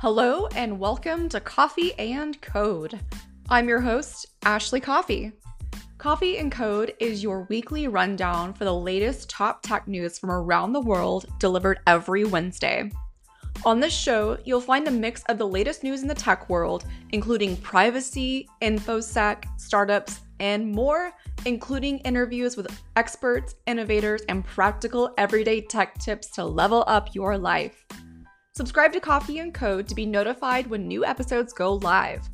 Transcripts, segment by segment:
Hello and welcome to Coffey and Code. I'm your host, Ashley Coffey. Coffey and Code is your weekly rundown for the latest top tech news from around the world delivered every Wednesday. On this show, you'll find a mix of the latest news in the tech world, including privacy, infosec, startups, and more, including interviews with experts, innovators, and practical everyday tech tips to level up your life. Subscribe to Coffey and Code to be notified when new episodes go live.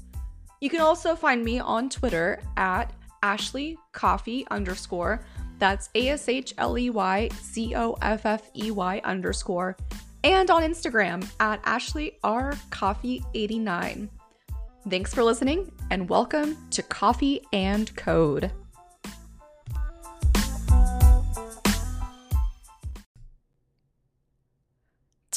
You can also find me on Twitter at Ashley Coffey underscore. That's A S H L E Y C O F F E Y underscore. And on Instagram at Ashley R Coffey 89. Thanks for listening and welcome to Coffey and Code.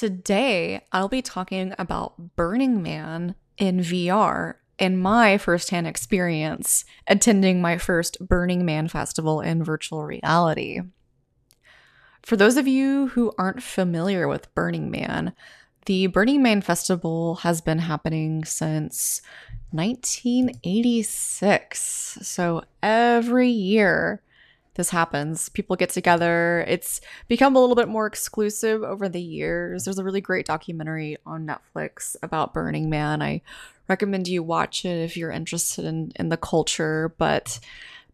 Today, I'll be talking about Burning Man in VR and my firsthand experience attending my first Burning Man festival in virtual reality. For those of you who aren't familiar with Burning Man, the Burning Man Festival has been happening since 1986. So every year this happens, people get together. It's become a little bit more exclusive over the years. There's a really great documentary on Netflix about Burning Man. I recommend you watch it if you're interested in, in the culture. But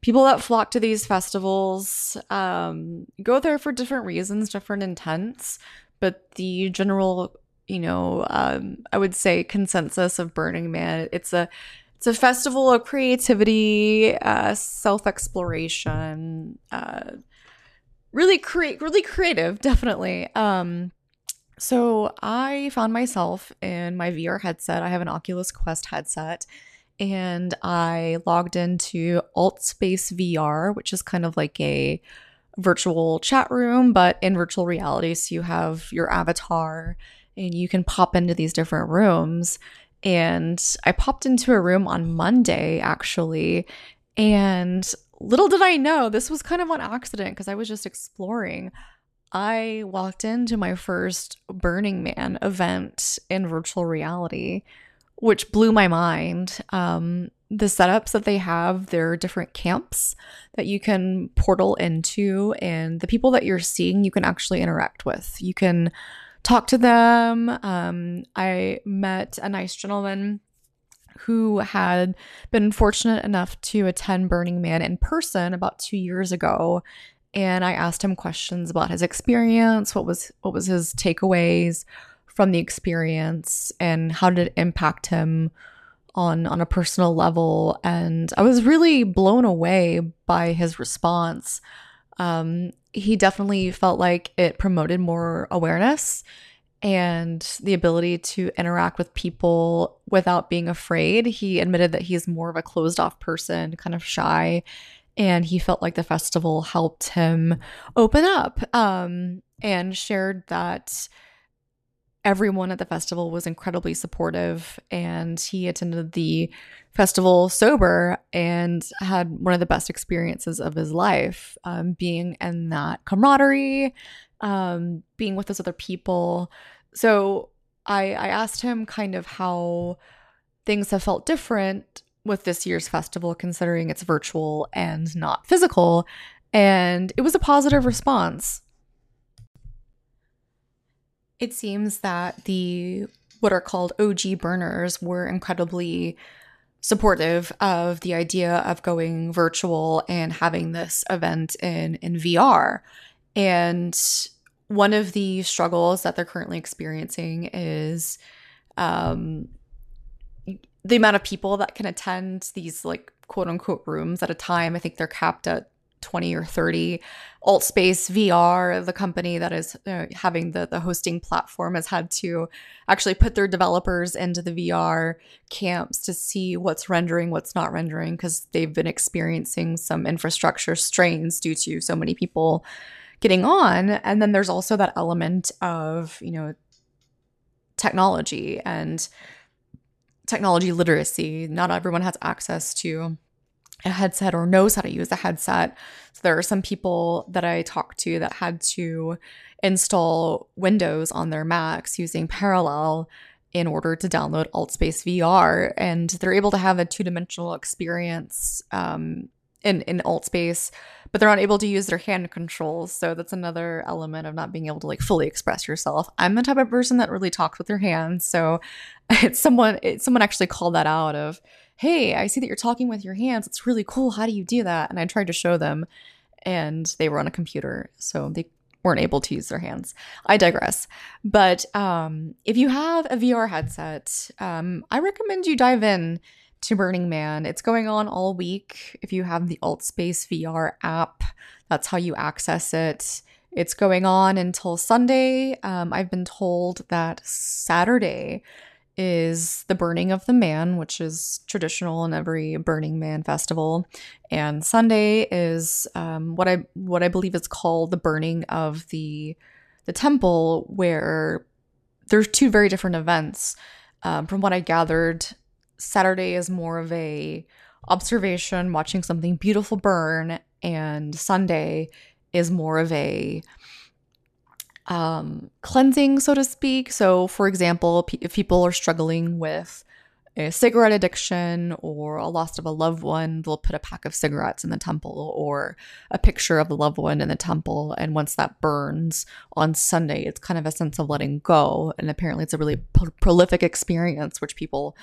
people that flock to these festivals um, go there for different reasons, different intents. But the general you know, um, I would say consensus of Burning Man. It's a it's a festival of creativity, uh, self exploration, uh, really create, really creative, definitely. Um, so I found myself in my VR headset. I have an Oculus Quest headset, and I logged into Altspace VR, which is kind of like a virtual chat room, but in virtual reality. So you have your avatar and you can pop into these different rooms. And I popped into a room on Monday, actually. And little did I know, this was kind of on accident because I was just exploring. I walked into my first Burning Man event in virtual reality, which blew my mind. Um, the setups that they have, there are different camps that you can portal into, and the people that you're seeing, you can actually interact with. You can talk to them. Um, I met a nice gentleman who had been fortunate enough to attend Burning Man in person about two years ago. And I asked him questions about his experience, what was what was his takeaways from the experience, and how did it impact him on on a personal level. And I was really blown away by his response. Um, he definitely felt like it promoted more awareness and the ability to interact with people without being afraid. He admitted that he's more of a closed off person, kind of shy, and he felt like the festival helped him open up um, and shared that everyone at the festival was incredibly supportive and he attended the festival sober and had one of the best experiences of his life um, being in that camaraderie um, being with those other people. So I, I asked him kind of how things have felt different with this year's festival considering it's virtual and not physical and it was a positive response it seems that the what are called OG burners were incredibly supportive of the idea of going virtual and having this event in in VR. And one of the struggles that they're currently experiencing is um, the amount of people that can attend these like quote unquote rooms at a time. I think they're capped at 20 or 30. Altspace VR, the company that is uh, having the, the hosting platform, has had to actually put their developers into the VR camps to see what's rendering, what's not rendering, because they've been experiencing some infrastructure strains due to so many people getting on. And then there's also that element of, you know, technology and technology literacy. Not everyone has access to a headset or knows how to use a headset. So there are some people that I talked to that had to install Windows on their Macs using Parallel. in order to download Altspace VR, and they're able to have a two dimensional experience um, in in Altspace, but they're not able to use their hand controls. So that's another element of not being able to like fully express yourself. I'm the type of person that really talks with their hands, so it's someone it's someone actually called that out of, hey, I see that you're talking with your hands. It's really cool. How do you do that? And I tried to show them, and they were on a computer, so they weren't able to use their hands. I digress. But um, if you have a VR headset, um, I recommend you dive in to Burning Man. It's going on all week. If you have the Altspace VR app, that's how you access it. It's going on until Sunday. Um, I've been told that Saturday is the burning of the man, which is traditional in every Burning Man festival, and Sunday is um, what I what I believe is called the burning of the the temple, where there's two very different events. Um, from what I gathered, Saturday is more of a observation, watching something beautiful burn, and Sunday is more of a um, cleansing, so to speak. So, for example, if people are struggling with a cigarette addiction or a loss of a loved one, they'll put a pack of cigarettes in the temple or a picture of the loved one in the temple. And once that burns on Sunday, it's kind of a sense of letting go. And apparently, it's a really pro- prolific experience, which people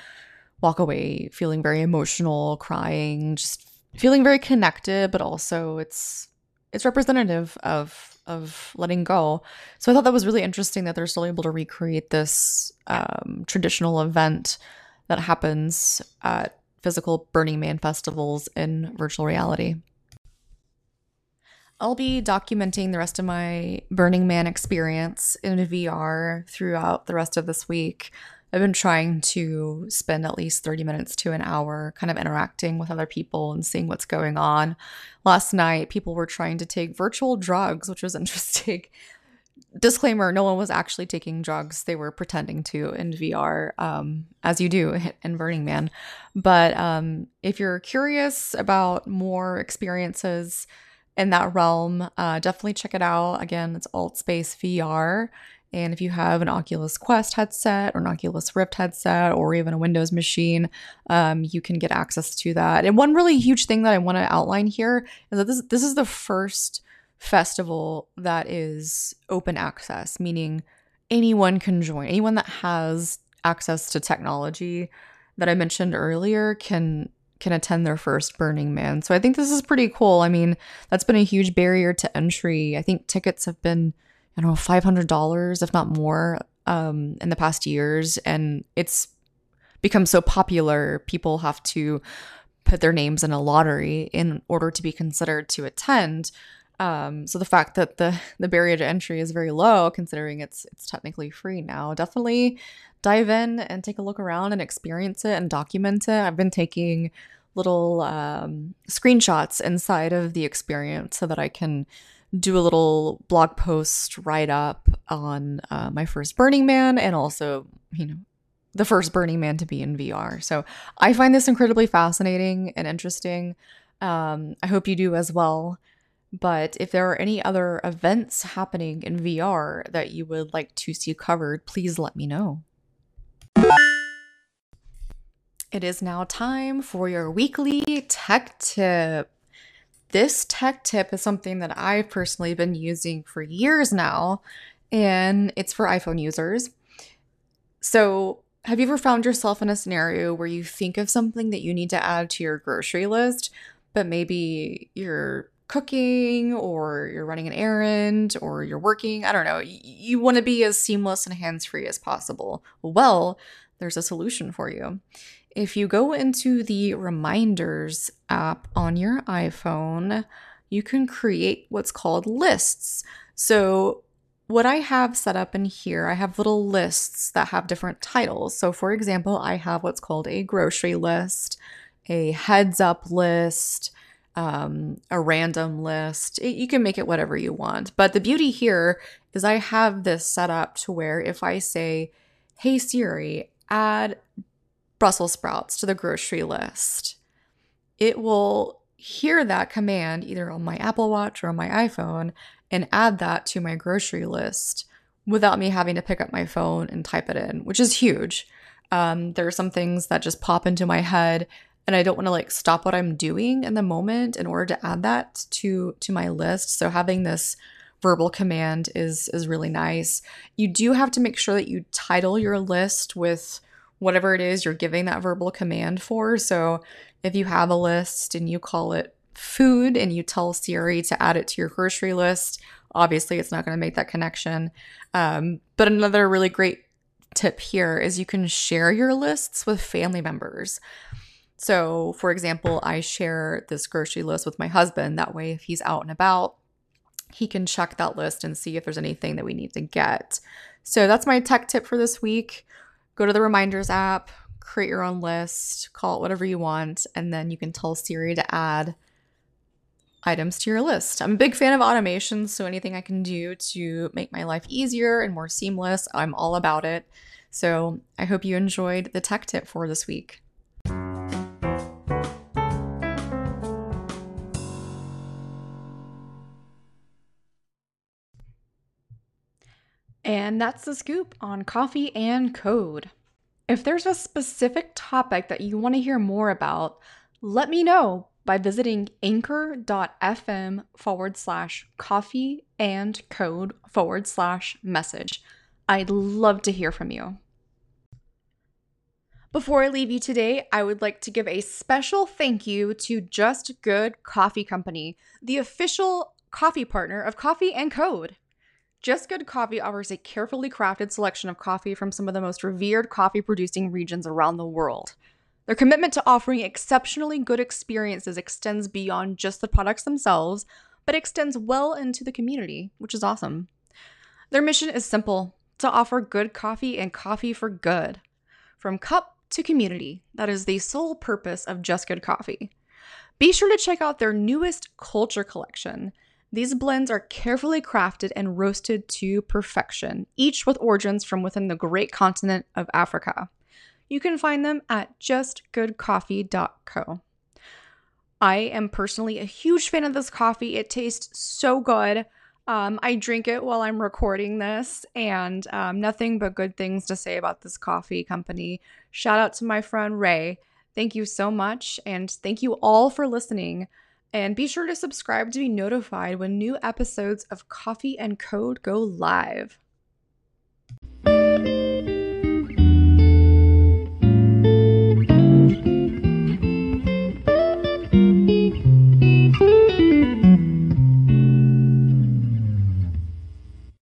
walk away feeling very emotional, crying, just feeling very connected, but also it's it's representative of of letting go. So I thought that was really interesting that they're still able to recreate this um, traditional event that happens at physical Burning Man festivals in virtual reality. I'll be documenting the rest of my Burning Man experience in VR throughout the rest of this week. I've been trying to spend at least 30 minutes to an hour kind of interacting with other people and seeing what's going on. Last night, people were trying to take virtual drugs, which was interesting. Disclaimer no one was actually taking drugs. They were pretending to in VR, um, as you do in Burning Man. But um, if you're curious about more experiences in that realm, uh, definitely check it out. Again, it's Altspace VR. And if you have an Oculus Quest headset or an Oculus Rift headset or even a Windows machine, um, you can get access to that. And one really huge thing that I want to outline here is that this, this is the first festival that is open access, meaning anyone can join. Anyone that has access to technology that I mentioned earlier can can attend their first Burning Man. So I think this is pretty cool. I mean, that's been a huge barrier to entry. I think tickets have been I don't know, $500, if not more, um, in the past years. And it's become so popular, people have to put their names in a lottery in order to be considered to attend. Um, so the fact that the the barrier to entry is very low, considering it's it's technically free now, definitely dive in and take a look around and experience it and document it. I've been taking little um, screenshots inside of the experience so that I can do a little blog post write up on uh, my first Burning Man and also, you know, the first Burning Man to be in VR. So I find this incredibly fascinating and interesting. Um, I hope you do as well. But if there are any other events happening in VR that you would like to see covered, please let me know. It is now time for your weekly tech tip this tech tip is something that I've personally been using for years now, and it's for iPhone users. So, have you ever found yourself in a scenario where you think of something that you need to add to your grocery list, but maybe you're cooking or you're running an errand or you're working? I don't know. You want to be as seamless and hands free as possible. Well, there's a solution for you. If you go into the Reminders app on your iPhone, you can create what's called lists. So, what I have set up in here, I have little lists that have different titles. So, for example, I have what's called a grocery list, a heads up list, um, a random list. It, you can make it whatever you want. But the beauty here is I have this set up to where if I say, Hey Siri, add Brussels sprouts to the grocery list. It will hear that command either on my Apple Watch or on my iPhone and add that to my grocery list without me having to pick up my phone and type it in, which is huge. Um, there are some things that just pop into my head and I don't want to like stop what I'm doing in the moment in order to add that to to my list. So having this verbal command is is really nice. You do have to make sure that you title your list with whatever it is you're giving that verbal command for. So if you have a list and you call it food and you tell Siri to add it to your grocery list, obviously it's not going to make that connection. Um, but another really great tip here is you can share your lists with family members. So, for example, I share this grocery list with my husband. That way, if he's out and about, he can check that list and see if there's anything that we need to get. So that's my tech tip for this week. Go to the reminders app, create your own list, call it whatever you want, and then you can tell Siri to add items to your list. I'm a big fan of automation, so anything I can do to make my life easier and more seamless, I'm all about it. So I hope you enjoyed the tech tip for this week. And that's the scoop on coffey and code. If there's a specific topic that you want to hear more about, let me know by visiting anchor.fm forward slash coffey and code forward slash message. I'd love to hear from you. Before I leave you today, I would like to give a special thank you to Just Good Coffee Company, the official coffee partner of Coffey and Code. Just Good Coffee offers a carefully crafted selection of coffee from some of the most revered coffee producing regions around the world. Their commitment to offering exceptionally good experiences extends beyond just the products themselves, but extends well into the community, which is awesome. Their mission is simple to offer good coffee and coffee for good. From cup to community, that is the sole purpose of Just Good Coffee. Be sure to check out their newest culture collection. These blends are carefully crafted and roasted to perfection, each with origins from within the great continent of Africa. You can find them at justgoodcoffee.co. I am personally a huge fan of this coffee. It tastes so good. Um, I drink it while I'm recording this, and um, nothing but good things to say about this coffee company. Shout out to my friend Ray. Thank you so much, and thank you all for listening. And be sure to subscribe to be notified when new episodes of Coffey and Code go live.